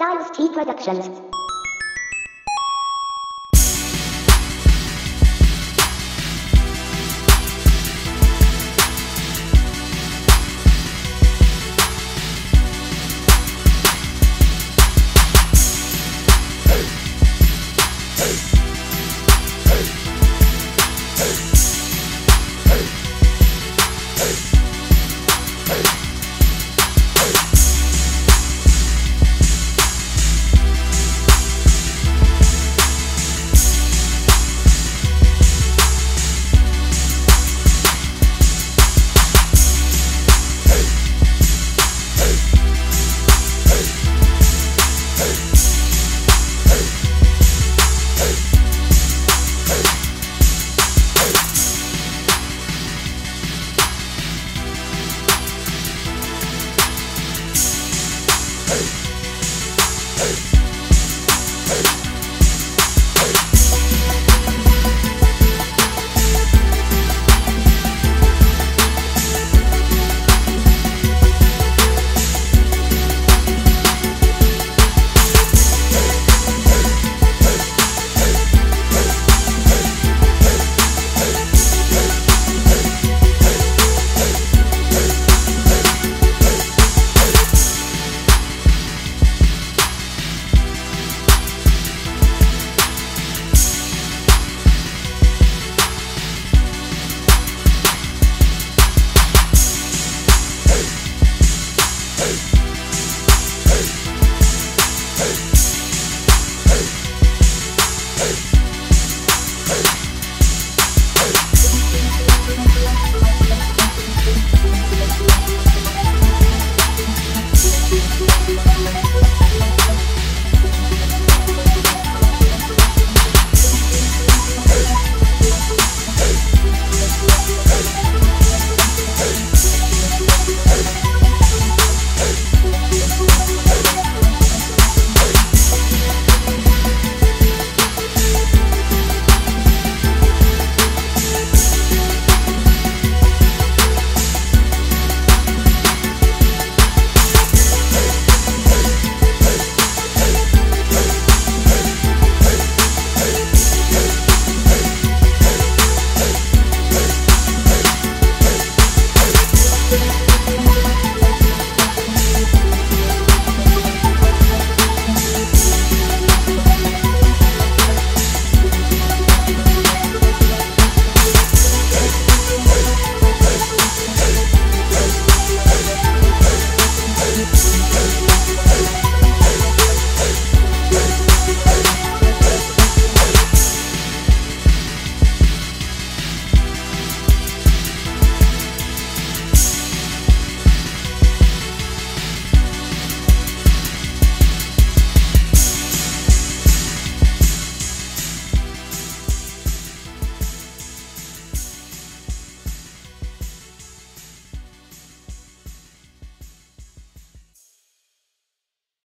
Styles T Productions. Hey! Hey.